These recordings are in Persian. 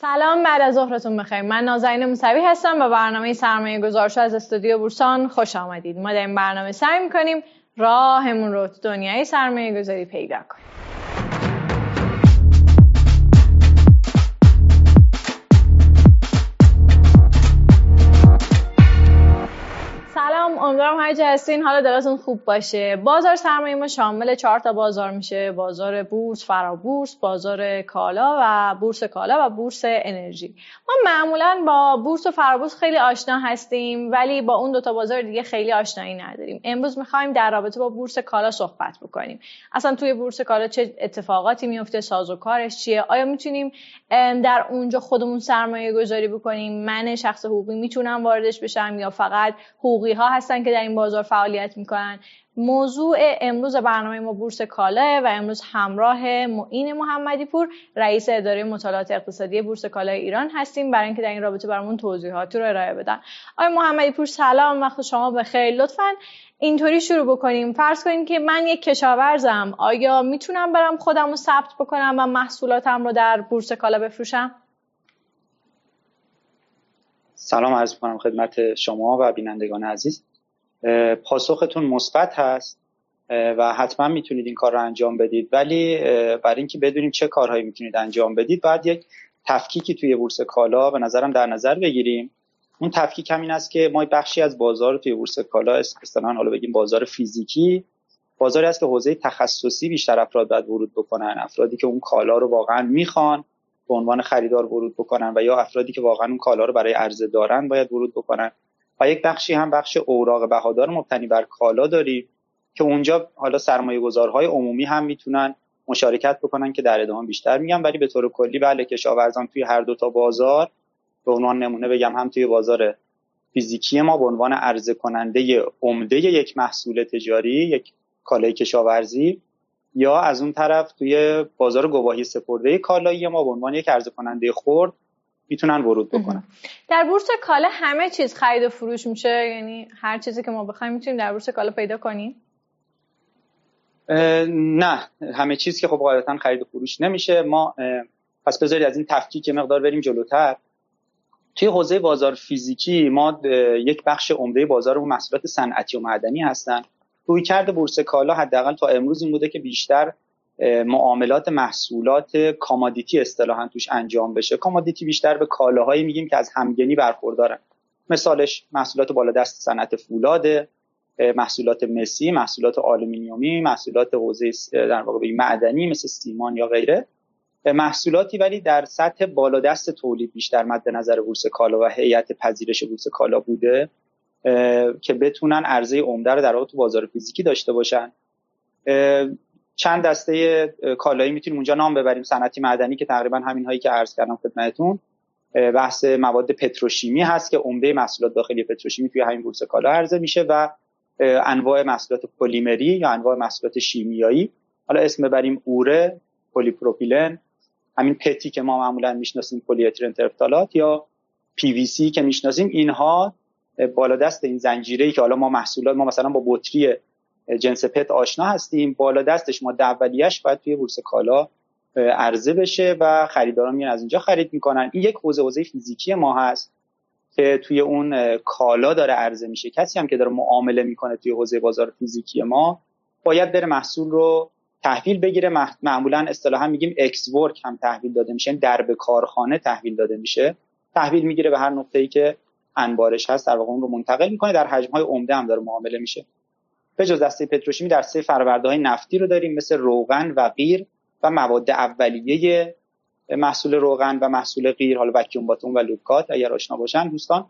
سلام بعد از ظهرتون بخیر. من نازنین موسوی هستم و برنامه سرمایه گذارشو از استودیو بورسان خوش آمدید. ما در این برنامه سعی می‌کنیم راهمون رو تو دنیای سرمایه گذاری پیدا کنیم. امیدوارم هر جا هستین حالا دلتون خوب باشه. بازار سرمایه ما شامل چهار تا بازار میشه. بازار بورس فرابورس بازار کالا و بورس کالا و بورس انرژی. ما معمولا با بورس و فرابورس خیلی آشنا هستیم ولی با اون دوتا بازار دیگه خیلی آشنایی نداریم. امروز می‌خوایم در رابطه با بورس کالا صحبت بکنیم. اصلا توی بورس کالا چه اتفاقاتی میفته ساز و کارش چیه؟ آیا می‌تونیم در اونجا خودمون سرمایه گذاری بکنیم؟ من شخص حقوقی می‌تونم واردش بشم یا فقط حقوقی ها هستن که در این بازار فعالیت می‌کنن. موضوع امروز برنامه ما بورس کالا و امروز همراه معین محمدی پور رئیس اداره مطالعات اقتصادی بورس کالا ایران هستیم. برای اینکه در این رابطه برامون توضیحاتی رو ارائه بدن. آقای محمدی پور سلام. وقت شما بخیر. لطفا اینطوری شروع بکنیم. فرض کنیم که من یک کشاورزم. آیا می‌تونم برم خودم رو ثبت بکنم و محصولاتم رو در بورس کالا بفروشم؟ سلام. عرض کنم خدمت شما و بینندگان عزیز. پاسختون مثبت هست و حتما می‌تونید این کار رو انجام بدید. ولی برای اینکه بدونیم چه کارهایی می‌تونید انجام بدید باید یک تفکیکی توی بورس کالا به نظرم در نظر بگیریم. اون تفکیک همین است که ما بخشی از بازار توی بورس کالا اصطلاحا حالا بگیم بازار فیزیکی بازاری است که حوزه تخصصی بیشتر افراد باید ورود بکنن. افرادی که اون کالا رو واقعا می‌خوان به عنوان خریدار ورود بکنن و یا افرادی که واقعا اون کالا رو برای عرضه دارن باید ورود بکنن. و یک بخشی هم بخش اوراق بهادار مبتنی بر کالا داریم که اونجا حالا سرمایه گذارهای عمومی هم می‌تونن مشارکت بکنن که در ادامه بیشتر میگم ولی به طور کلی بله کشاورزان توی هر دو تا بازار به عنوان نمونه بگم هم توی بازار فیزیکی ما به عنوان عرضه کننده عمده یک محصول تجاری یک کالای کشاورزی یا از اون طرف توی بازار گواهی سپرده کالایی ما به عنوان یک عرضه کننده خرد می‌تونن ورود بکنن. در بورس کالا همه چیز خرید و فروش میشه یعنی هر چیزی که ما بخوایم می‌تونیم در بورس کالا پیدا کنیم؟ نه همه چیز که خب قاعدتا خرید و فروش نمیشه. ما پس بذارید از این تفکیک مقدار بریم جلوتر. توی حوزه بازار فیزیکی ما یک بخش عمده بازار محصولات صنعتی و معدنی هستن. روی کرده بورس کالا حداقل تا امروز این بوده که بیشتر معاملات محصولات commodity اصطلاحا توش انجام بشه. commodity بیشتر به کالاهایی میگیم که از همگنی برخوردارن. مثالش محصولات بالا دست صنعت فولاد محصولات مسی محصولات آلومینیومی محصولات حوزه در واقع معدنی مثل سیمان یا غیره. محصولاتی ولی در سطح بالا دست تولید بیشتر مد نظر بورس کالا و هیئت پذیرش بورس کالا بوده که بتونن عرضه عمده رو در واقع تو بازار فیزیکی داشته باشن. چند دسته کالایی می‌تونیم اونجا نام ببریم. صنعتی معدنی که تقریبا همین هایی که عرض کردم خدمتتون. بحث مواد پتروشیمی هست که عمده محصولات داخلی پتروشیمی توی همین بورس کالا عرضه میشه و انواع محصولات پلیمری یا انواع محصولات شیمیایی. حالا اسم ببریم اوره پلی‌پروپیلن. همین پتی که ما معمولا می‌شناسیم پلی یا پی وی سی که می‌شناسیم اینها بالا دست این زنجیره که حالا ما محصولات ما مثلا با بطری جنس پت آشنا هستیم. بالا دستش ما اولیش باید توی بورس کالا عرضه بشه و خریداران میان از اینجا خرید می‌کنن. این یک حوزه حوزه فیزیکی ما هست که توی اون کالا داره عرضه میشه. کسی هم که داره معامله می‌کنه توی حوزه بازار فیزیکی ما باید بره محصول رو تحویل بگیره. معمولا اصطلاحا میگیم اکس ورک هم تحویل داده میشه یعنی در به کارخانه تحویل داده میشه. تحویل می‌گیره به هر نقطه‌ای که انبارش هست در واقع اون رو منتقل می‌کنه. در حجم های عمده هم داره معامله میشه. به جز دسته پتروشیمی در سه فرآورده های نفتی رو داریم مثل روغن و غیر و مواد اولیه محصول روغن و محصول غیر حالا وکیوم باتون و لوکات اگر آشنا باشن دوستان.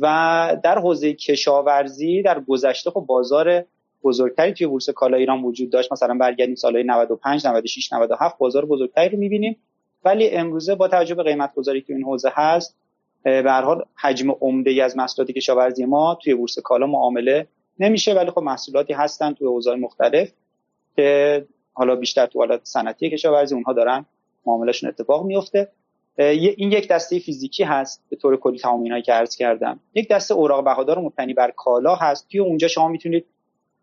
و در حوزه کشاورزی در گذشته خب بازار بزرگتری توی بورس کالا ایران وجود داشت. مثلا برگردیم سالهای 95 96 97 بازار بزرگتری رو می‌بینیم. ولی امروزه با توجه به قیمت گذاری که این حوزه هست به هر حال حجم عمده از محصولات کشاورزی ما توی بورس کالا معامله نمیشه ولی خب محصولاتی هستن توی حوزه‌های مختلف که حالا بیشتر تو حالت صنعتی کشاورزی اونها دارن معاملهشون اتفاق میفته این یک دسته فیزیکی هست به طور کلی تمام اینایی که عرض کردم. یک دسته اوراق بهادار مبتنی بر کالا هست. توی اونجا شما می‌تونید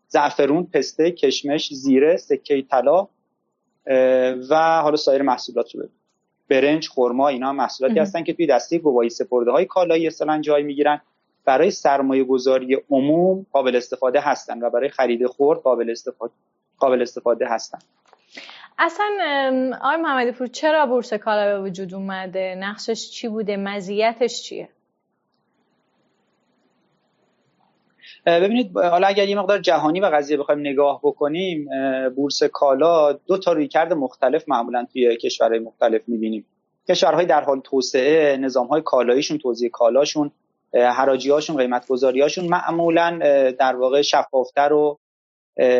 زعفرون پسته کشمش زیره سکه طلا و حالا سایر محصولات رو ببینید. برنج خرما اینا محصولاتی هستن که توی دسته گواهی سپرده های کالایی اصلا جای می‌گیرن. برای سرمایه گذاری عموم قابل استفاده هستن و برای خرید خورد قابل استفاده قابل استفاده هستن. اصلا آقای محمدی پور چرا بورس کالا به وجود اومده؟ نقشش چی بوده؟ مزیتش چیه؟ ببینید حالا اگر یه مقدار جهانی و قضیه بخوایم نگاه بکنیم بورس کالا دو تا رویکرد مختلف معمولا توی کشورهای مختلف می‌بینیم. کشورهای در حال توسعه نظامهای کالاییشون توزیع کالاشون حراجی هاشون قیمت گذاری هاشون معمولا در واقع شفافتر و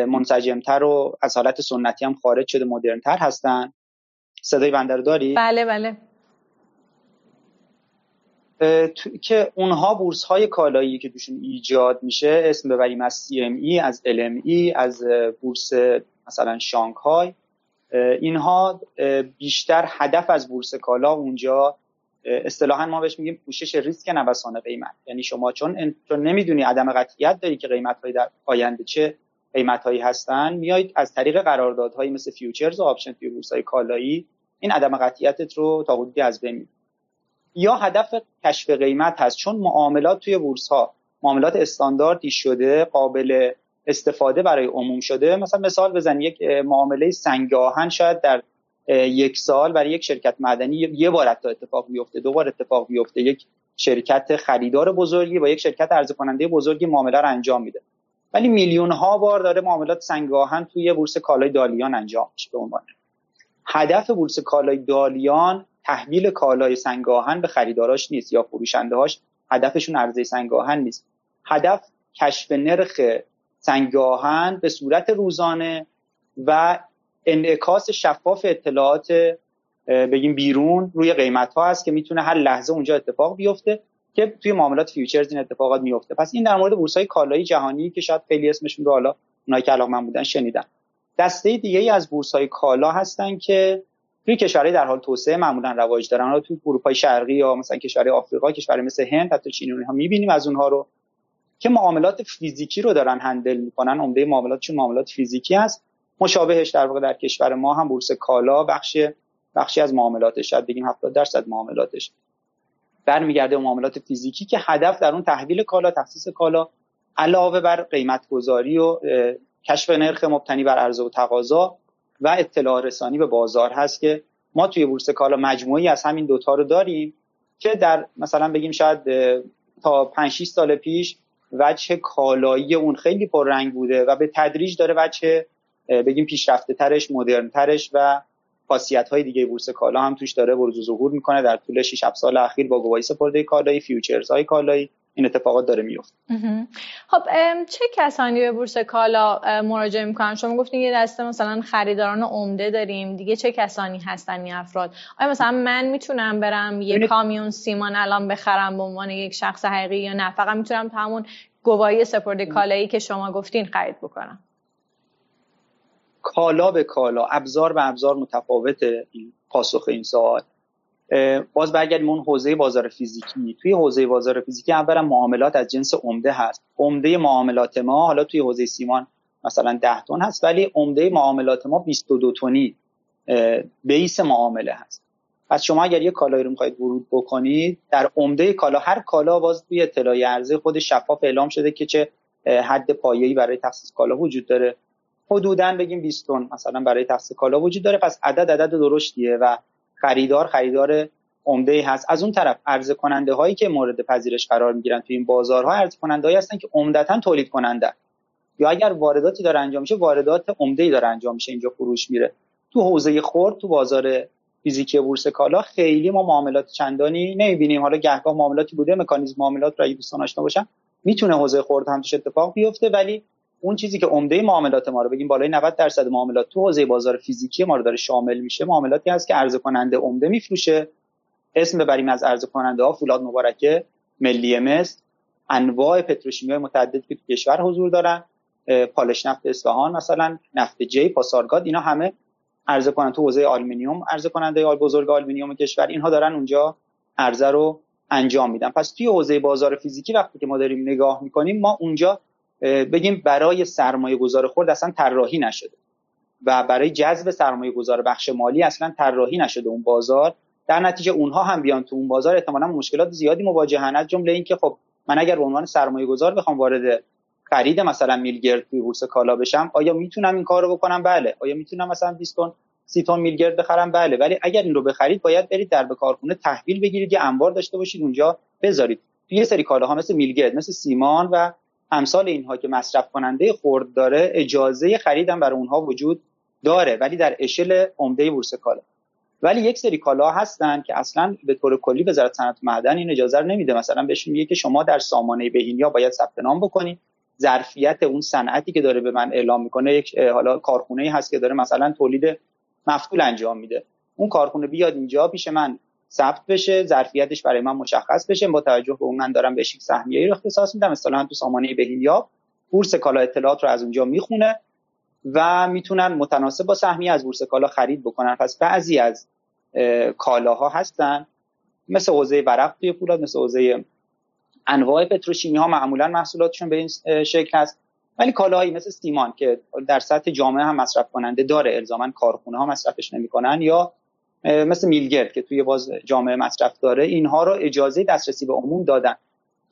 منسجمتر و از حالت سنتی هم خارج شده مدرنتر هستن صدای بنده رو داری؟ بله بله که اونها بورس های کالایی که توشون ایجاد میشه اسم ببریم از CME از LME از بورس مثلا شانگهای اینها بیشتر هدف از بورس کالا اونجا اصطلاحا ما بهش میگیم پوشش ریسک نوسان قیمت. یعنی شما چون چون نمی‌دونی عدم قطعیت داری که قیمت های در آینده چه قیمت هایی هستن میایید از طریق قراردادهایی مثل futures و option توی بورس های کالایی این عدم قطعیتت رو تا حدودی از بین یا هدف کشف قیمت هست. چون معاملات توی بورس ها معاملات استانداردی شده قابل استفاده برای عموم شده. مثلا مثال بزن یک معامله سنگ آهن شاید در یک سال برای یک شرکت مدنی یه بار تا اتفاق بیفته دو بار اتفاق بیفته. یک شرکت خریدار بزرگی با یک شرکت عرضه کننده بزرگی معامله رو انجام میده. ولی میلیون ها بار داره معاملات سنگ آهن توی بورس کالای دالیان انجام میشه به عنوان هدف بورس کالای دالیان تحویل کالای سنگ آهن به خریداراش نیست یا فروشنده هاش هدفشون عرضه سنگ آهن نیست. هدف کشف نرخ سنگ آهن به صورت روزانه و انعکاس شفاف اطلاعات بگیم بیرون روی قیمت ها هست که می‌تونه هر لحظه اونجا اتفاق بیفته که توی معاملات futures این اتفاقات میفته پس این در مورد بورس های کالایی جهانی که شاید خیلی اسمشون رو حالا اونایی که من بودن شنیدن. دسته دیگه ای از بورس های کالا هستن که توی کشورهای در حال توسعه معمولا رواج دارن. حالا توی اروپای شرقی یا مثلا کشورهای آفریقا کشورهای مثل هند حتی چین ها می‌بینیم از اونها رو که معاملات فیزیکی رو دارن هندل می‌کنن. عمده معاملاتشون معاملات فیزیکی هست. مشابهش در واقع در کشور ما هم بورس کالا بخش بخشی از معاملاتش شاید بگیم 70 درصد معاملاتش. برمیگرده معاملات فیزیکی که هدف در اون تحویل کالا تخصیص کالا علاوه بر قیمت گذاری و کشف نرخ مبتنی بر عرضه و تقاضا و اطلاع رسانی به بازار هست که ما توی بورس کالا مجموعی از همین دوتا رو داریم که در مثلا بگیم شاید تا 5 6 سال پیش وجه کالایی اون خیلی پررنگ بوده و به تدریج داره وجه بگیم پیشرفته ترش مدرن ترش و خاصیت های دیگه. بورس کالا هم توش داره بروز و ظهور می‌کنه. در طول 6 سال اخیر با گواهی سپرده کالایی فیوچرز های کالایی. این اتفاقات داره میفته خب چه کسانی به بورس کالا مراجعه می‌کنن؟ شما گفتین یه دسته مثلا خریداران عمده داریم. دیگه چه کسانی هستن این افراد؟ آیا مثلا من می‌تونم برم یه کامیون سیمان الان بخرم به عنوان یک شخص حقیقی یا نه؟ فقط می‌تونم تا همون گواهی سپرده کالایی که شما گفتین خرید بکنم. کالا به کالا ابزار به ابزار متفاوت این پاسخ این سوال. باز برگردیم اون حوزه بازار فیزیکی. توی حوزه بازار فیزیکی اولا معاملات از جنس عمده هست. عمده معاملات ما حالا توی حوزه سیمان مثلا 10 تن هست ولی عمده معاملات ما 22 تنی بیس معامله هست. پس شما اگر یه کالایی رو می‌خواید ورود بکنید در عمده کالا هر کالا باز توی اطلاع ارزه خود شفاف اعلام شده که چه حد پایه‌ای برای تخصیص کالا وجود داره. حدودا بگیم 20 تن مثلا برای تخصیص کالا وجود داره. پس عدد عدد درشتیه و خریدار خریدار عمده هست. از اون طرف عرضه کننده هایی که مورد پذیرش قرار می‌گیرن توی این بازارها عرضه کننده هایی هستن که عمدتا تولید کننده یا اگر وارداتی داره انجام میشه واردات عمده ای داره انجام میشه. اینجا فروش میره. تو حوزه خرد تو بازار فیزیکی بورس کالا خیلی ما معاملات چندانی نمی‌بینیم. حالا گهگاه معاملاتی بوده مکانیزم معاملات رو اگه دوستان آشنا باشن می‌تونه حوزه خرد هم توش اتفاق بیفته. ولی اون چیزی که عمده معاملات ما رو بگیم بالای 90 درصد معاملات تو حوزه بازار فیزیکی ما رو داره شامل میشه معاملاتی هست که عرضه کننده عمده میفروشه. اسم ببریم از عرضه کننده ها فولاد مبارکه ملی مس انواع پتروشیمی متعددی که تو کشور حضور دارن. پالایش نفت اصفهان مثلا نفت جی پاسارگاد اینا همه عرضه کننده تو حوزه آلومینیوم عرضه کننده بزرگ آلومینیوم کشور اینها دارن اونجا عرضه رو انجام میدن. پس توی حوزه بازار فیزیکی وقتی که ما داریم نگاه می‌کنیم ما اونجا بگیم برای سرمایه گذار خرد اصلا طراحی نشده. و برای جذب سرمایه گذار بخش مالی اصلا طراحی نشده اون بازار. در نتیجه اونها هم بیان تو اون بازار احتمالا مشکلات زیادی مواجهن. از جمله اینکه خب من اگر به عنوان سرمایه گذار بخوام وارد خرید مثلا میلگرد توی بورس کالا بشم آیا می‌تونم این کار رو بکنم؟ بله. آیا می‌تونم مثلا 20 تن 30 تن میلگرد بخرم؟ بله. ولی اگر این رو بخرید باید برید در به کارخونه تحویل بگیرید یه انبار داشته باشید اونجا بذارید. توی یه سری کالاها مثل میلگرد مثل سیمان و امثال اینها که مصرف کننده خرد داره اجازه خریدم برای اونها وجود داره ولی در اشل عمده بورس کالا ولی یک سری کالا هستن که اصلا به طور کلی وزارت صنعت معدن این اجازه رو نمیده. مثلا بهشون میگه که شما در سامانه بهینیا باید ثبت نام بکنید ظرفیت اون صنعتی که داره به من اعلام می‌کنه یک حالا کارخونه هست که داره مثلا تولید مفتول انجام میده. اون کارخونه بیاد اینجا پیش من ثبت بشه ظرفیتش برای من مشخص بشه. با توجه به اون من دارم بهش یک سهمیه رو اختصاص میدم. مثلا تو سامانه بهینیا بورس کالا اطلاعات رو از اونجا می‌خونه و می‌تونن متناسب با سهمیه از بورس کالا خرید بکنن. پس بعضی از کالاها هستن. مثل حوزه ورق توی پولاد مثل حوزه انواع پتروشیمی ها معمولا محصولاتشون به این شکل هست. ولی کالاهایی مثل سیمان که در سطح جامعه هم مصرف کننده داره الزاما کارخونه ها مصرفش نمی‌کنن یا مثل میلگرد که توی باز جامعه مصرف داره اینها رو اجازه دسترسی به عموم دادن.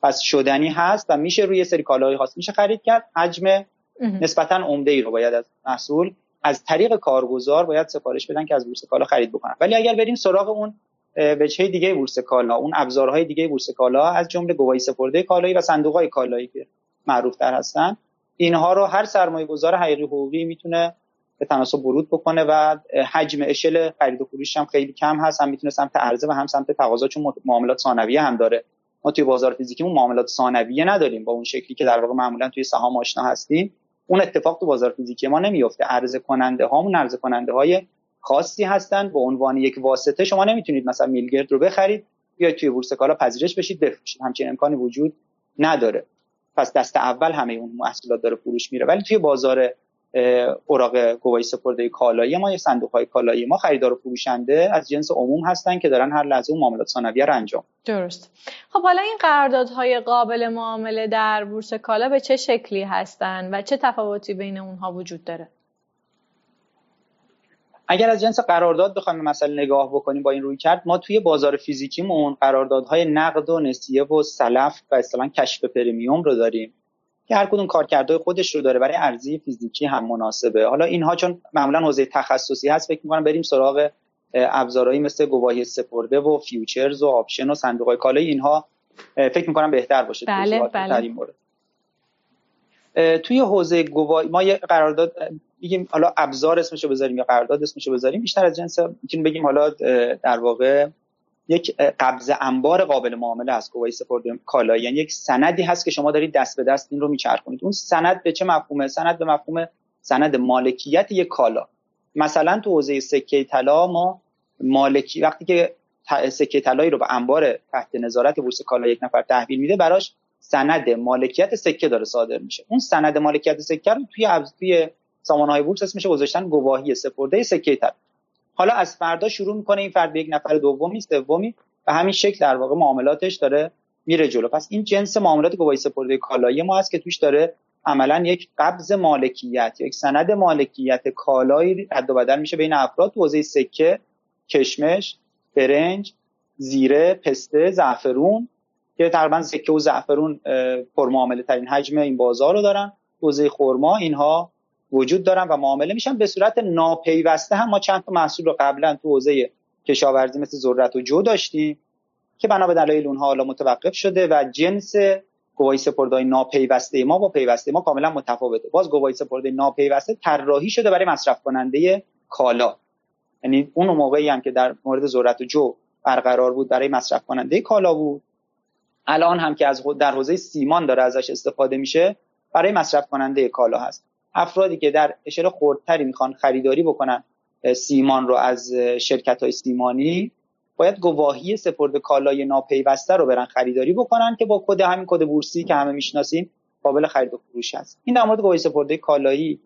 پس شدنی هست و میشه روی سری کالاهای خاص میشه خرید کرد حجم نسبتا عمده ای رو باید از محصول از طریق کارگزار باید سفارش بدن که از بورس کالا خرید بکنن. ولی اگر بریم سراغ اون وجهه دیگه بورس کالا اون ابزارهای دیگه بورس کالا از جمله گواهی سپرده کالایی و صندوق کالایی که معروف تر هستن اینها رو هر سرمایه گذار حقیقی حقوقی می‌تونه به تناسب ورود بکنه و حجم اشل خرید و فروش هم خیلی کم هست هم می‌تونه سمت عرضه و هم سمت تقاضا چون معاملات ثانویه هم داره. ما توی بازار فیزیکیمون معاملات ثانویه نداریم با اون شکلی که در واقع معمولا توی سهام آشنا هستیم. اون اتفاق تو بازار فیزیکی ما نمیفته عرضه کننده هامون عرضه کننده های خاصی هستن. به عنوان یک واسطه شما نمی‌تونید مثلا میلگرد رو بخرید. یا توی بورس کالا پذیرش بشید بفروشید. همچین امکانی وجود نداره. پس دست اول همه اون محصولات داره فروش میره. ولی توی بازار اوراق گواهی سپرده کالایی. ما یا صندوق های کالایی. ما خریدار و فروشنده از جنس عموم هستن که دارن هر لحظه اون معاملات ثانویه رو انجام درست. خب حالا این قراردادهای قابل معامله در بورس کالا به چه شکلی هستن و چه تفاوتی بین اونها وجود داره؟ اگر از جنس قرارداد بخوایم مثلا نگاه بکنیم با این رویکرد ما توی بازار فیزیکیمون قراردادهای نقد و نسیه و سلف و اصطلاحا کشف premium رو داریم. که هر کدوم کارکردهای خودش رو داره برای عرضه فیزیکی هم مناسبه. حالا اینها چون معمولا حوزه تخصصی هست فکر می‌کنم بریم سراغ ابزارهایی مثل گواهی سپرده و futures و option و صندوق های کالای اینها فکر می‌کنم بهتر باشه بله بله. مورد. توی حوزه گواهی ما یه قرارداد میگیم حالا ابزار اسمشو بذاریم یا قرارداد اسمشو بذاریم. بیشتر از جنس می‌تونیم بگیم حالا در واقع یک قبض انبار قابل معامله هست گواهی سپرده کالا یعنی یک سندی هست که شما دارید دست به دست این رو میچرخونید. اون سند به چه مفهومه؟ سند به مفهوم سند مالکیت یک کالا. مثلا تو حوزه سکه طلا ما مالکی وقتی که سکه طلایی رو به انبار تحت نظارت بورس کالا یک نفر تحویل میده براش سند مالکیت سکه داره صادر میشه. اون سند مالکیت سکه رو توی توی سامانه بورس اسمش گذاشتن گواهی سپرده سکه طلا. حالا از فردا شروع می‌کنه این فرد به یک نفر دومی سومی و همین شکل در واقع معاملاتش داره میره جلو. پس این جنس معاملات گواهی سپرده کالایی ما هست که توش داره عملا یک قبض مالکیت یک سند مالکیت کالایی رد و بدل میشه بین افراد تو حوزه سکه کشمش برنج زیره پسته زعفرون که تقریبا سکه و زعفرون پرمعامله ترین حجم این بازار رو دارن. حوزه خرما اینها وجود دارن و معامله میشن. به صورت ناپیوسته هم ما چند تا محصول رو قبلا تو حوزه کشاورزی مثل ذرت و جو داشتیم که بنا به دلایل اونها حالا متوقف شده و جنس گواهی سپردهای ناپیوسته ما با پیوسته ما کاملا متفاوته. باز گواهی سپرده ناپیوسته طراحی شده برای مصرف کننده کالا. یعنی اون موقعی هم که در مورد ذرت و جو برقرار بود برای مصرف کننده کالا بود. الان هم که از در حوزه سیمان داره ازش استفاده میشه برای مصرف کننده کالا هست. افرادی که در اشل خردتری می‌خوان خریداری بکنن سیمان رو از شرکت های سیمانی باید گواهی سپرد کالای ناپیوسته رو برن خریداری بکنن که با کد همین کد بورسی که همه می‌شناسیم قابل خرید و فروش هست. این در مورد گواهی سپرده کالایی.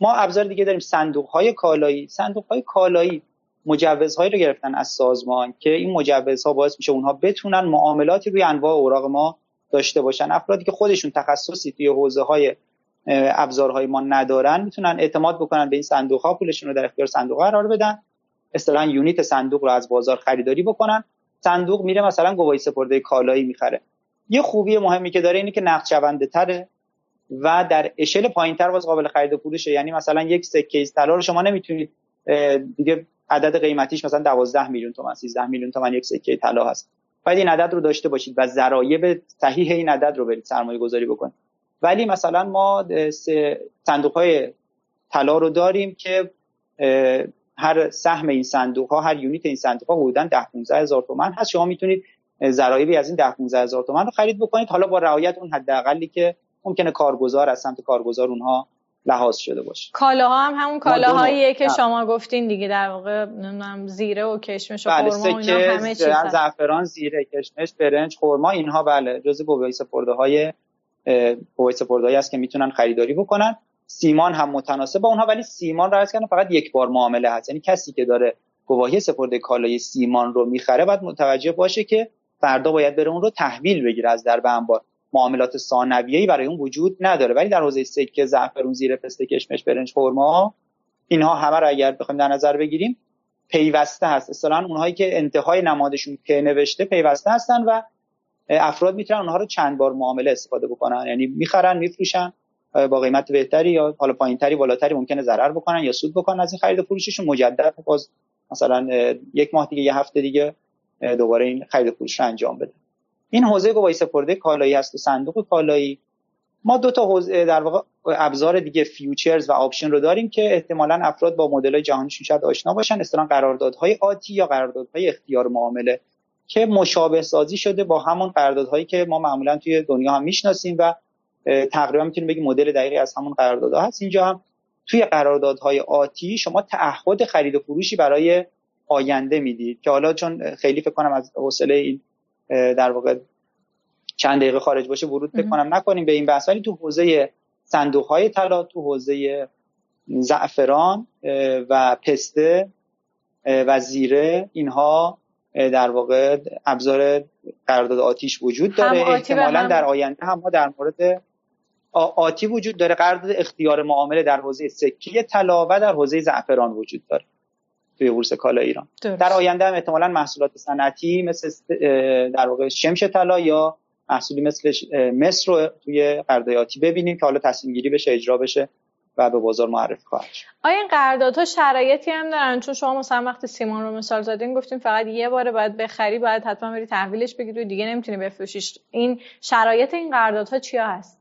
ما ابزار دیگه داریم صندوق های کالایی صندوق های کالایی مجوزهایی رو گرفتن از سازمان که این مجوزها باعث میشه اونها بتونن معاملاتی روی انواع اوراق ما داشته باشن. افرادی که خودشون تخصصی توی حوزه های ابزارهای ما ندارن می‌تونن اعتماد بکنن به این صندوق ها پولشون رو در اختیار صندوق قرار بدن. اصطلاحا یونیت صندوق رو از بازار خریداری بکنن. صندوق میره مثلا گواهی سپرده کالایی می‌خره. یه خوبی مهمی که داره اینه که نقد شونده تره و در اشل پایینتر باز قابل خرید و فروشه یعنی مثلا یک سکه طلا رو شما نمی‌تونید دیگه عدد قیمتیش مثلا 12 میلیون تومان 13 میلیون تومان یک سکه طلا هست. باید این عدد رو داشته باشید و ذرایب صحیح این عدد رو برید سرمایه گذاری بکنید. ولی مثلا ما صندوق های طلا رو داریم که هر سهم این صندوق ها هر یونیت این صندوق ها حدودا 10 15 هزار تومان هست. شما می‌تونید ذرایبی از این 10 15 هزار تومان رو خرید بکنید. حالا با رعایت اون حداقلی که ممکنه کارگزار از سمت کارگزار اونها لحاظ شده باشه. کالاها هم همون کالاهاییه که شما گفتین دیگه در واقع نمی‌دونم زیره و کشمش و بله خرما اینا همه چیز زعفران زیره کشمش برنج خرما اینها بله جزء گواهی سپرده های گواهی سپرده است که می‌تونن خریداری بکنن. سیمان هم متناسب با اونها ولی سیمان رو کردن فقط یک بار معامله هست. یعنی کسی که داره گواهی سپرده کالای سیمان رو می‌خره باید متوجه باشه که فردا باید بره اون رو تحویل بگیره از در به انبار. معاملات ثانویه‌ای برای اون وجود نداره. ولی در حوزه سکه زعفرون زیر پسته کشمش برنج خرما اینها همه رو اگر بخوایم در نظر بگیریم پیوسته هست. اصلا اونهایی که انتهای نمادشون که نوشته پیوسته هستن و افراد می‌تونن اونها رو چند بار معامله استفاده بکنن. یعنی می‌خرن میفروشن با قیمت بهتری یا حالا پایینتری بالاتری ممکنه ضرر بکنن یا سود بکنن. از این خرید و فروششون مجدد باز مثلا یک ماه دیگه یه هفته دیگه دوباره این خرید و فروش رو انجام بده. این حوزه گواهی سپرده کالایی هست و صندوق کالایی. ما دو تا حوزه در واقع ابزار دیگه futures و option رو داریم که احتمالا افراد با مدل جهانیشون شاید آشنا باشن. اصطلاحا قراردادهای آتی یا قراردادهای اختیار معامله. که مشابه سازی شده با همون قراردادهایی که ما معمولا توی دنیا هم می‌شناسیم و تقریبا می‌تونیم بگیم مدل دقیقی از همون قراردادها هست. اینجا هم توی قراردادهای آتی شما تعهد خرید و فروشی برای آینده می‌دید که حالا چون خیلی فکر کنم از حوصله این در واقع چند دقیقه خارج باشه ورود بکنم نکنیم به این بحث. ولی تو حوزه صندوق های طلا تو حوزه زعفران و پسته و زیره اینها در واقع ابزار قرارداد آتیش وجود داره. احتمالا در آینده هم ما در مورد آتی وجود داره. قرارداد اختیار معامله در حوزه سکه طلا و در حوزه زعفران وجود داره توی بورس کالا ایران. در آینده هم احتمالا محصولات صنعتی مثل در واقع شمش طلا یا محصولی مثل مصر رو توی قرارداداتی ببینیم که حالا تصمیم گیری بشه اجرا بشه. و به بازار معرفی خواهد شد. آیا این قراردادها شرایطی هم دارن؟ چون شما مثلا وقتی سیمان رو مثال زدین گفتیم فقط یه باره باید بخری باید حتما بری تحویلش بگیری و دیگه نمی‌تونی بفروشیش. این شرایط این قراردادها چیا هست؟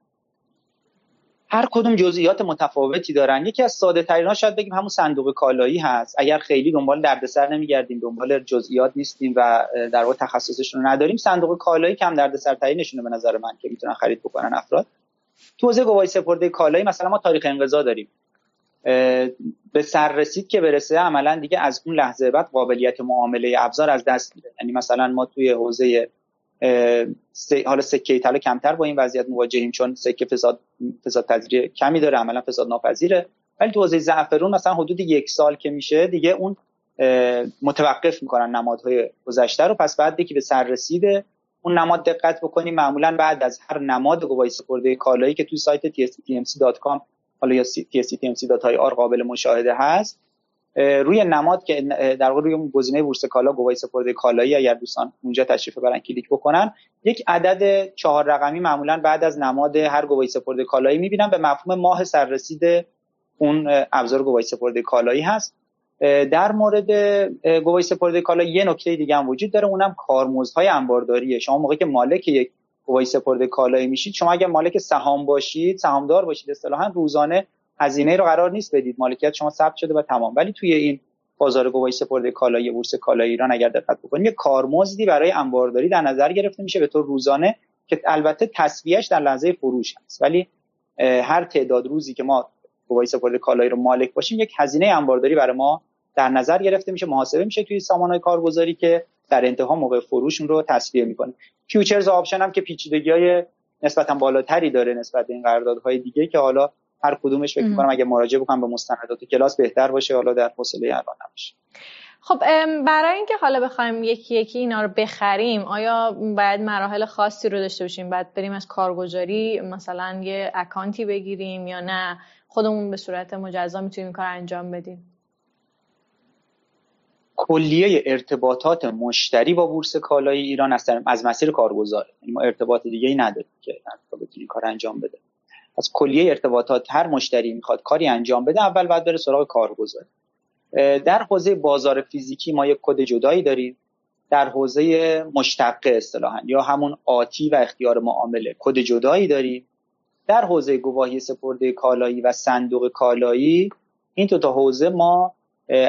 هر کدوم جزئیات متفاوتی دارن. یکی از ساده ترین ها شاید بگیم همون صندوق کالایی هست. اگر خیلی دنبال دردسر نمیگردیم دنبال جزئیات نیستیم و در واقع تخصصشون رو نداریم صندوق کالایی کم دردسر ترینشونه به نظر من که می‌تونن خرید بکنن افراد. تو حوزه گواهی سپرده کالایی مثلا ما تاریخ انقضا داریم. به سر رسید که برسه عملا دیگه از اون لحظه بعد قابلیت معامله ابزار از دست میده. یعنی مثلا ما توی حوزه حالا سکه طلا کمتر با این وضعیت مواجهیم چون سکه فساد فساد پذیری کمی داره عملا فساد ناپذیره. ولی تو حوزه زعفرون مثلا حدود یک سال که میشه دیگه اون متوقف می‌کنن نمادهای گذشته رو. پس بعد که به سر رسیده اون نماد دقت بکنیم معمولا بعد از هر نماد گواهی سپرده کالایی که توی سایت tsctmc.com حالا یا tsctmc.ir قابل مشاهده هست. روی نماد که در واقع روی گزینه بورس کالا گواهی سپرده کالایی اگر دوستان اونجا تشریف ببرن کلیک بکنن. یک عدد چهار رقمی معمولا بعد از نماد هر گواهی سپرده کالایی می‌بینن به مفهوم ماه سررسید اون ابزار گواهی سپرده کالایی هست. در مورد گواهی سپرده کالا یه نکته دیگه هم وجود داره اونم کارمزدهای انبارداریه. شما موقعی که مالک یک گواهی سپرده کالایی میشید شما اگر مالک سهام باشید سهامدار باشید اصطلاحا روزانه هزینه رو قرار نیست بدید. مالکیت شما ثبت شده و تمام. ولی توی این بازار گواهی سپرده کالای بورس کالای ایران اگر دقت بکنید یه کارمزدی برای انبارداری در نظر گرفته میشه به طور روزانه که البته تسویه‌ش در لحظه فروش هست. ولی هر تعداد روزی که ما گواهی سپرده کالایی رو مالک باشیم یک هزینه انبارداری برای ما در نظر گرفته میشه محاسبه میشه توی سامانه‌های کارگزاری که در انتها موقع فروش اون رو تسویه می‌کنه. futures option هم که پیچیدگی های نسبتا بالاتری داره نسبت به این قراردادهای دیگه که حالا هر کدومش فکر کنم اگه مراجعه بکنم به مستندات کلاس بهتر باشه حالا در حوصله الان نباشه. خب برای اینکه حالا بخوایم یکی یکی اینا رو بخریم آیا باید مراحل خاصی رو داشته باشیم؟ بعد بریم از کارگزاری مثلا یه account ی بگیریم یا نه؟ خودمون به صورت مجزا می‌تونیم کار انجام بدیم. کلیه ارتباطات مشتری با بورس کالای ایران از مسیر کارگزار یعنی ما ارتباط دیگه ای نداریم که بتونیم کار انجام بده. از کلیه ارتباطات هر مشتری می‌خواد کاری انجام بده اول باید بره سراغ کارگزار در حوزه بازار فیزیکی ما یک کد جدایی داریم. در حوزه مشتقه اصطلاحا یا همون آتی و اختیار معامله کد جدایی داریم. در حوزه گواهی سپرده کالایی و صندوق کالایی این دو تا حوزه ما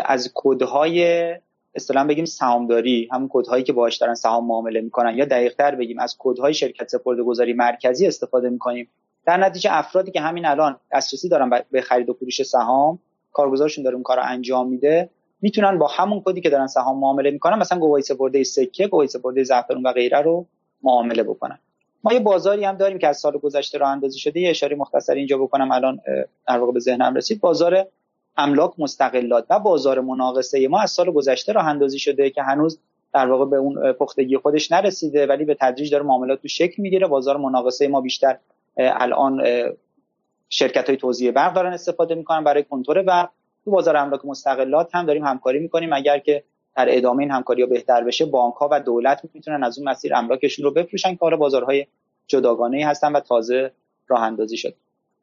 از کدهای اصطلاحا بگیم سهامداری همون کدهایی که باهاش دارن سهام معامله می‌کنن یا دقیقتر بگیم از کدهای شرکت سپرده گذاری مرکزی استفاده می‌کنیم. در نتیجه افرادی که همین الان دسترسی دارن به خرید و فروش سهام کارگزارشون داره اون کار انجام میده می‌تونن با همون کدی که دارن سهام معامله می‌کنن مثلا گواهی سپرده سکه گواهی سپرده زعفرون و غیره رو معامله بکنن. ما یه بازاری هم داریم که از سال گذشته راه اندازی شده یه اشاره مختصر اینجا بکنم الان در واقع به ذهنم رسید. بازار املاک مستقلات و بازار مناقصه ما از سال گذشته راه اندازی شده که هنوز در واقع به اون پختگی خودش نرسیده ولی به تدریج داره معاملات تو شکل می‌گیره. بازار مناقصه ما بیشتر الان شرکت های توزیع برق دارن استفاده می‌کنن برای کنترل برق. تو بازار املاک مستقلات هم داریم همکاری می‌کنیم. اگر که در ادامه این همکاری ها بهتر بشه بانک ها و دولت می‌تونن از اون مسیر املاکشون رو بفروشن که حالا بازارهای جداگانه هستن و تازه راه اندازی شد.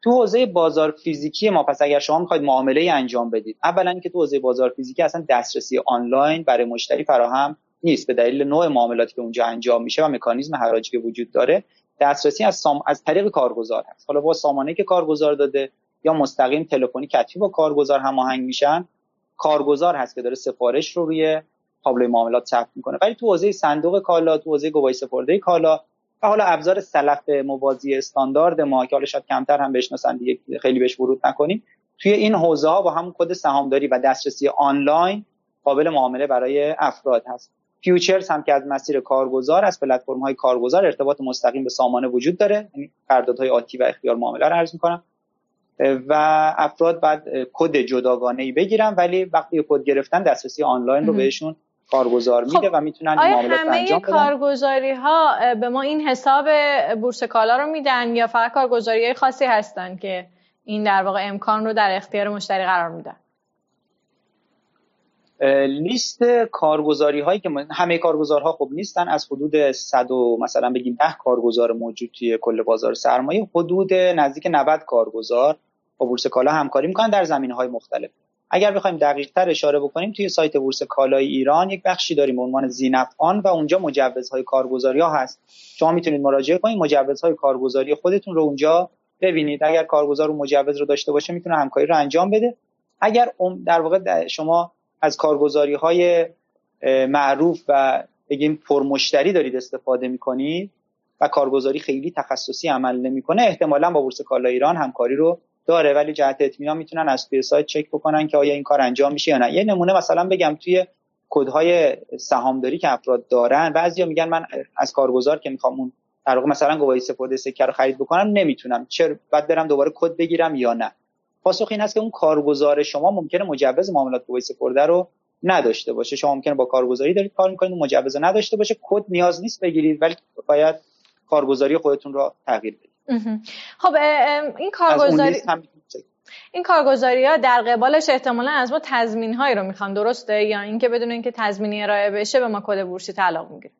تو حوزه بازار فیزیکی ما پس اگر شما می‌خواید معامله انجام بدید اولا که تو حوزه بازار فیزیکی اصلا دسترسی آنلاین برای مشتری فراهم نیست. به دلیل نوع معاملاتی که اونجا انجام میشه و مکانیزم حراجی که وجود داره دسترسی از سام... از طریق کارگزار هست. حالا با سامانه که کارگزار داده یا مستقیم تلفنی کتفی با کارگزار هماهنگ میشن کارگزار هست که داره سفارش رو روی تابلوی معاملات ثبت می‌کنه. ولی تو حوزه صندوق کالا تو حوزه گواهی سپرده کالا و حالا ابزار سلف موازی استاندارد ما که حالا شاید کمتر هم بشناسن دیگه خیلی بهش ورود نکنیم. توی این حوزه ها با همون کد سهامداری و دسترسی آنلاین قابل معامله برای افراد هست. futures هم که از مسیر کارگزار از پلتفرم های کارگزار ارتباط مستقیم به سامانه وجود داره. یعنی قراردادهای آتی و اختیار معامله رو عرض می‌کنم. و افراد بعد کد جداگانه ای بگیرن ولی وقتی کد گرفتن دسترسی آنلاین رو بهشون کارگزار میده خب، و می‌تونن معاملات انجام بدن. کارگزاری ها به ما این حساب بورس کالا رو میدن یا فقط کارگزاری خاصی هستن که این در واقع امکان رو در اختیار مشتری قرار میدن؟ لیست کارگزاری هایی که همه کارگزارها خب نیستن از حدود 100 و مثلا بگیم 10 کارگزار موجود توی کل بازار سرمایه حدود نزدیک 90 کارگزار با بورس کالا همکاری می‌کنن در زمینه های مختلف. اگر بخوایم دقیق تر اشاره بکنیم توی سایت بورس کالای ایران یک بخشی داریم به عنوان زینفعان و اونجا مجوزهای کارگزاری ها هست. شما می‌تونید مراجعه کنید مجوزهای کارگزاری خودتون رو اونجا ببینید. اگر کارگزار مجوز رو داشته باشه می‌تونه همکاری رو انجام بده. اگر در واقع شما از کارگزاری های معروف و بگیم پرمشتری دارید استفاده می‌کنید و کارگزاری خیلی تخصصی عمل نمی‌کنه احتمالا با بورس کالا ایران همکاری رو داره ولی جهت اطمینان می‌تونن از توی سایت چک بکنن که آیا این کار انجام میشه یا نه. یه نمونه مثلا بگم توی کدهای سهامداری که افراد دارن بعضیا میگن من از کارگزار که می‌خوام اون در مثلا گواهی سپرده سکه رو خرید بکنم نمی‌تونم. چرا؟ بعد برم دوباره کد بگیرم یا نه. پاسخ این هست که اون کارگزار شما ممکنه مجوز معاملات گواهی سپرده رو نداشته باشه. شما ممکنه با کارگزاری دارید کار می‌کنید مجوز نداشته باشه. کد نیاز نیست بگیرید ولی باید کارگزاری خودتون رو تغییر بدید. خب این کارگزاری این کارگزاری ها در قبالش احتمالا از ما تضمین هایی رو می‌خوان درسته؟ یا اینکه بدون اینکه تضمینی ارائه بشه به ما کد بورسی طلاق می‌گیره.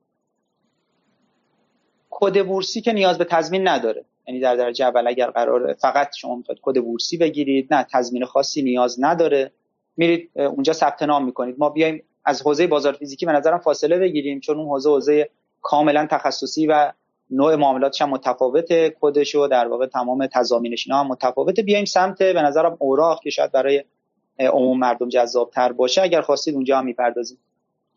کد بورسی که نیاز به تضمین نداره. یعنی در درجه اول اگر قرار فقط شما می‌خواید کد بورسی بگیرید نه تضمین خاصی نیاز نداره. میرید اونجا ثبت نام می‌کنید. ما بیایم از حوزه بازار فیزیکی به نظرم فاصله بگیریم چون اون حوزه حوزه کاملا تخصصی و نوع معاملاتش هم متفاوته. کدش و در واقع تمام تضامینش اینا هم متفاوته. بیایم سمت به نظرم اوراق که شاید برای عموم مردم جذاب تر باشه. اگر خواستید اونجا هم می‌پردازیم.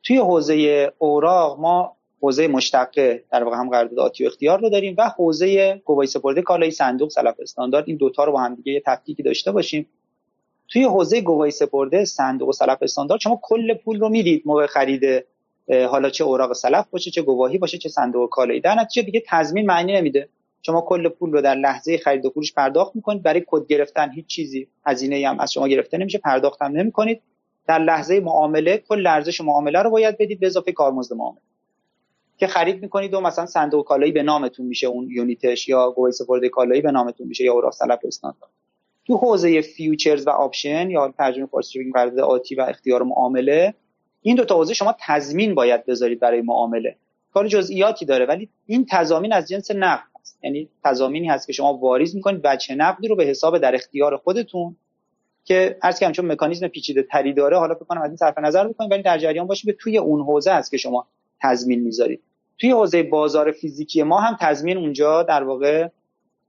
توی حوزه اوراق ما حوزه مشتقه در واقع هم قرارداد آتی و اختیار رو داریم و حوزه گواهی سپرده کالای صندوق سلف استاندارد این دوتا رو با هم دیگه یه تفکیکی داشته باشیم. توی حوزه گواهی سپرده صندوق و سلف استاندارد شما کل پول رو می‌دید موقع خرید حالا چه اوراق سلف باشه چه گواهی باشه چه صندوق کالایی. در نتیجه دیگه تضمین معنی نمیده. شما کل پول رو در لحظه خرید و فروش پرداخت می‌کنید. برای کد گرفتن هیچ چیزی هزینه هم از شما گرفته نمیشه پرداخت هم نمی‌کنید. در لحظه معامله کل ارزش معامله رو باید بدید به اضافه کارمزد معامله. که خرید می‌کنید و مثلا صندوق کالایی به نامتون میشه اون unit ش یا گواهی سپرده کالایی به نامتون میشه یا اوراق سلف استاندارد تو حوزه futures و option یا ترجمه فارسی بگیم قرارداد آتی و اختیار معامله این دو تا حوزه شما تضمین باید بذارید برای معامله. کار جزئیاتی داره ولی این تضامین از جنس نقد هست. یعنی تضامینی هست که شما واریز می‌کنید بچه نقدی رو به حساب در اختیار خودتون که هر کردم چون مکانیزم پیچیده تری داره حالا فکر کنم از این صرف نظر بکنید ولی در جریان باشید به توی اون حوزه است که شما تضمین می‌ذارید. توی حوزه بازار فیزیکی ما هم تضمین اونجا در واقع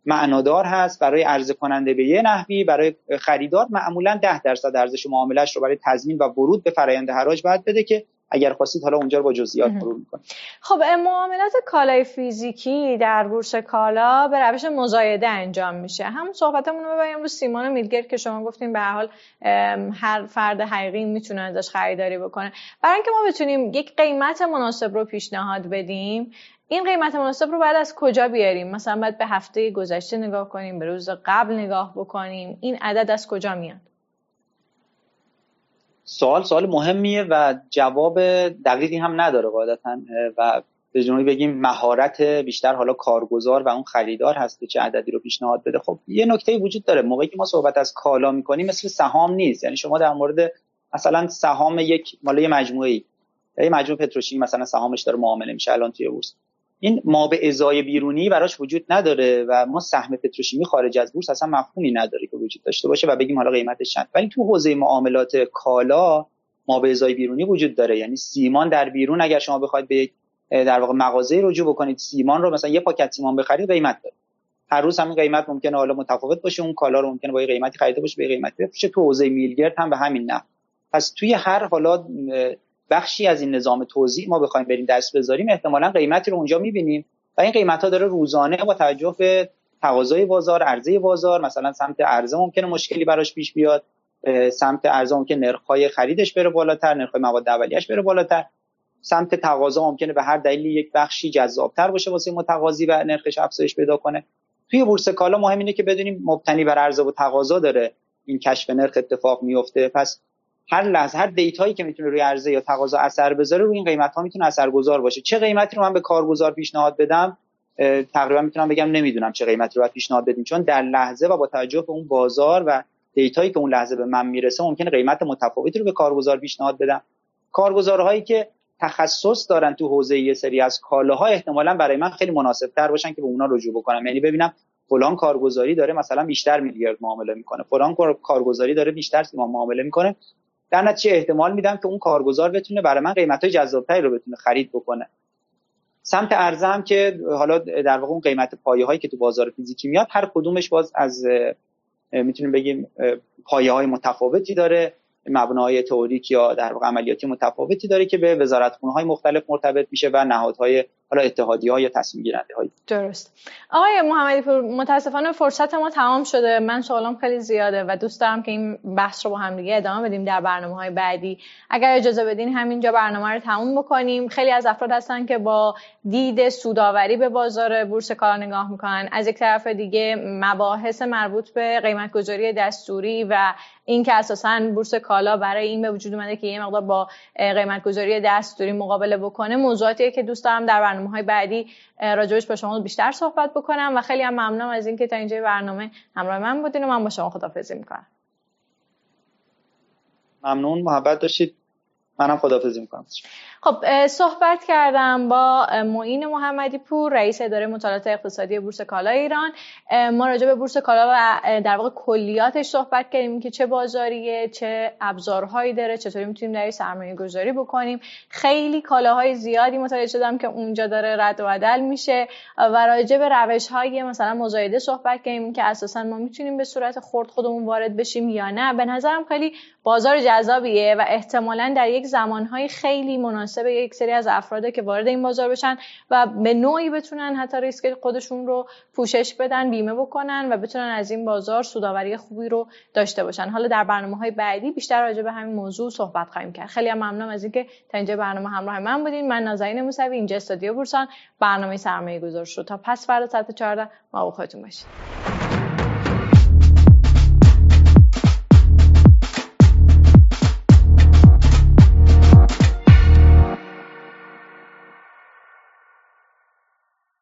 معنادار هست. برای عرضه کننده به یه نحوی برای خریدار معمولا 10 درصد ارزش معاملش رو برای تضمین و ورود به فرآیند حراج باید بده که اگر خواستید حالا اونجا رو با جزئیات مرور می‌کنیم. خب معاملات کالای فیزیکی در بورس کالا به روش مزایده انجام میشه. هم صحبتمون رو ببریم رو سیمان میلگر که شما گفتیم به حال هر فرد حقیقی می‌تونه ازش خریداری بکنه. برای اینکه ما بتونیم یک قیمت مناسب رو پیشنهاد بدیم این قیمت مناسب رو بعد از کجا بیاریم؟ مثلا باید به هفته گذشته نگاه کنیم به روز قبل نگاه بکنیم. این عدد از کجا میاد؟ سوال سوال مهمیه و جواب دقیقی هم نداره قاعدتا و به جنوبی بگیم مهارت بیشتر حالا کارگزار و اون خریدار هست که چه عددی رو پیشنهاد بده. خب یه نکته وجود داره. موقعی که ما صحبت از کالا می‌کنیم مثل سهام نیست. یعنی شما در مورد مثلا سهام یک مال یه مجموعه ای یه مجموعه پتروشیمی مثلا سهامش داره معامله میشه. الان توی بورس. این ما به ازای بیرونی براش وجود نداره و ما سهم پتروشیمی خارج از بورس اصلا مفهومی نداره که وجود داشته باشه و بگیم حالا قیمتش چند. ولی تو حوزه معاملات کالا ما به ازای بیرونی وجود داره. یعنی سیمان در بیرون اگر شما بخواید به در واقع مغازه رجوع بکنید سیمان رو مثلا یه پاکت سیمان بخرید قیمت داره. هر روز همین قیمت ممکنه حالا متفاوت باشه اون کالا رو ممکنه با یه قیمتی خریده باشه به قیمتی بفروشه. تو حوزه میلگرد هم به همین نه پس توی هر حالا بخشی از این نظام توزیع ما بخوایم بریم دست بذاریم احتمالا قیمتی رو اونجا می‌بینیم و این قیمت ها داره روزانه با توجه به تقاضای بازار عرضه بازار مثلا سمت عرضه ممکنه مشکلی براش پیش بیاد سمت عرضه ممکنه نرخ‌های خریدش بره بالاتر نرخ‌های مواد اولیه‌اش بره بالاتر. سمت تقاضا ممکنه به هر دلیلی یک بخشی جذابتر باشه واسه متقاضی و نرخش افزایش پیدا کنه. توی بورس کالا مهم اینه که بدونیم مبتنی بر عرضه و تقاضا داره این کشف نرخ اتفاق میفته پس هر لحظه هر دیتایی که می‌تونه روی عرضه یا تقاضا اثر بذاره روی این قیمت ها می‌تونه اثرگذار باشه. چه قیمتی رو من به کارگزار پیشنهاد بدم؟ تقریبا می‌تونم بگم نمی‌دونم چه قیمتی رو باید پیشنهاد بدیم. چون در لحظه و با توجه به اون بازار و دیتایی که اون لحظه به من می‌رسه ممکنه قیمت متفاوتی رو به کارگزار پیشنهاد بدم. کارگزارهایی که تخصص دارن تو حوزه یه سری از کالاها احتمالا برای من خیلی مناسب تر باشن که به اونا رجوع بکنم. یعنی ببینم فلان کارگزاری داره مثلا بیشتر میلیارد معامله می‌کنه. فلان کارگزاری داره بیشتر معامله می‌کنه. در نتیجه احتمال میدم که اون کارگزار بتونه برای من قیمت های جذابتری رو بتونه خرید بکنه. سمت ارزه هم که حالا در واقع اون قیمت پایه هایی که تو بازار فیزیکی میاد هر کدومش باز از می‌تونیم بگیم پایه های متفاوتی داره. مبنای تئوریک یا در واقع عملیاتی متفاوتی داره که به وزارتخونه های مختلف مرتبط میشه و نهادهای حالا اتحادی ها یا تصمیم گیرنده های درست. آقای محمدی پور متاسفانه فرصت ما تمام شده. من سوالم خیلی زیاده و دوست دارم که این بحث رو با هم دیگه ادامه بدیم در برنامه های بعدی. اگر اجازه بدین همینجا برنامه رو تموم بکنیم. خیلی از افراد هستن که با دید سوداوری به بازار بورس کالا نگاه می‌کنن. از یک طرف دیگه مباحث مربوط به قیمت گذاری دستوری و اینکه اساسا بورس کالا برای این به وجود اومده که یه مقدار با قیمت گذاری دستوری مقابله بکنه موضوعاتیه که دوست دارم در برنامه های بعدی راجبش با شما بیشتر صحبت بکنم و خیلی هم ممنونم از اینکه تا اینجا برنامه همراه من بودین و من با شما خدافظی می‌کنم. ممنون محبت داشتید. منم خدافظی می‌کنم. خب صحبت کردم با معین محمدی پور رئیس اداره مطالعات اقتصادی بورس کالا ایران. ما راجع به بورس کالا و در واقع کلیاتش صحبت کردیم که چه بازاریه چه ابزارهایی داره چطوری می‌تونیم در سرمایه گذاری بکنیم. خیلی کالاهای زیادی مطالعه شدم که اونجا داره رد و بدل میشه و راجع به روش های مثلا مزایده صحبت کردیم که اساسا ما می‌تونیم به صورت خرد خودمون وارد بشیم یا نه. به نظرم خیلی بازار جذابیه و احتمالا در یک زمانهای خیلی مناسب یک سری از افراده که وارد این بازار بشن و به نوعی بتونن حتی ریسک خودشون رو پوشش بدن بیمه بکنن و بتونن از این بازار سوداوری خوبی رو داشته باشن. حالا در برنامه های بعدی بیشتر راجع به همین موضوع صحبت خواهیم کرد. خیلی هم ممنونم از اینکه تا اینجا برنامه همراه من بودین. من نازنین موسوی اینجا استودیو بورسان. برنامه سرمایه گذار شد. تا پس فردا ساعت 14 ما خودتون باشید.